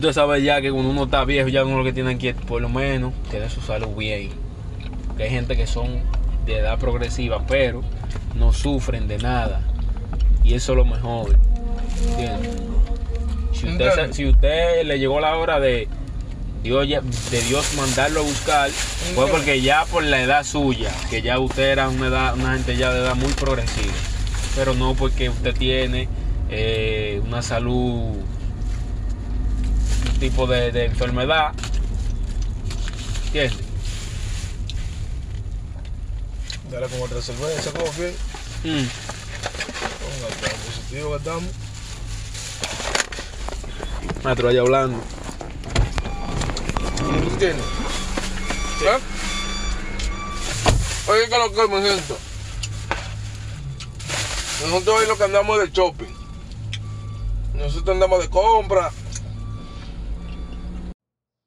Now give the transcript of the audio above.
Usted sabe ya que cuando uno está viejo, ya uno lo que tiene que, por lo menos, tener su salud bien. Que hay gente que son de edad progresiva, pero no sufren de nada. Y eso es lo mejor. ¿Entiendes? Si usted, si usted le llegó la hora de Dios, de Dios mandarlo a buscar, fue porque ya por la edad suya, que ya usted era una, edad, una gente ya de edad muy progresiva. Pero no porque usted tiene eh, una salud tipo de, de enfermedad. ¿Entiendes? Dale con otra cerveza, coffee. Mm. Ponga el positivo que estamos. Maestro, vaya hablando. ¿Y tú tienes? ¿Eh? Oye, ¿qué es lo que me siento? Nosotros hoy lo que andamos es de shopping. Nosotros andamos de compra.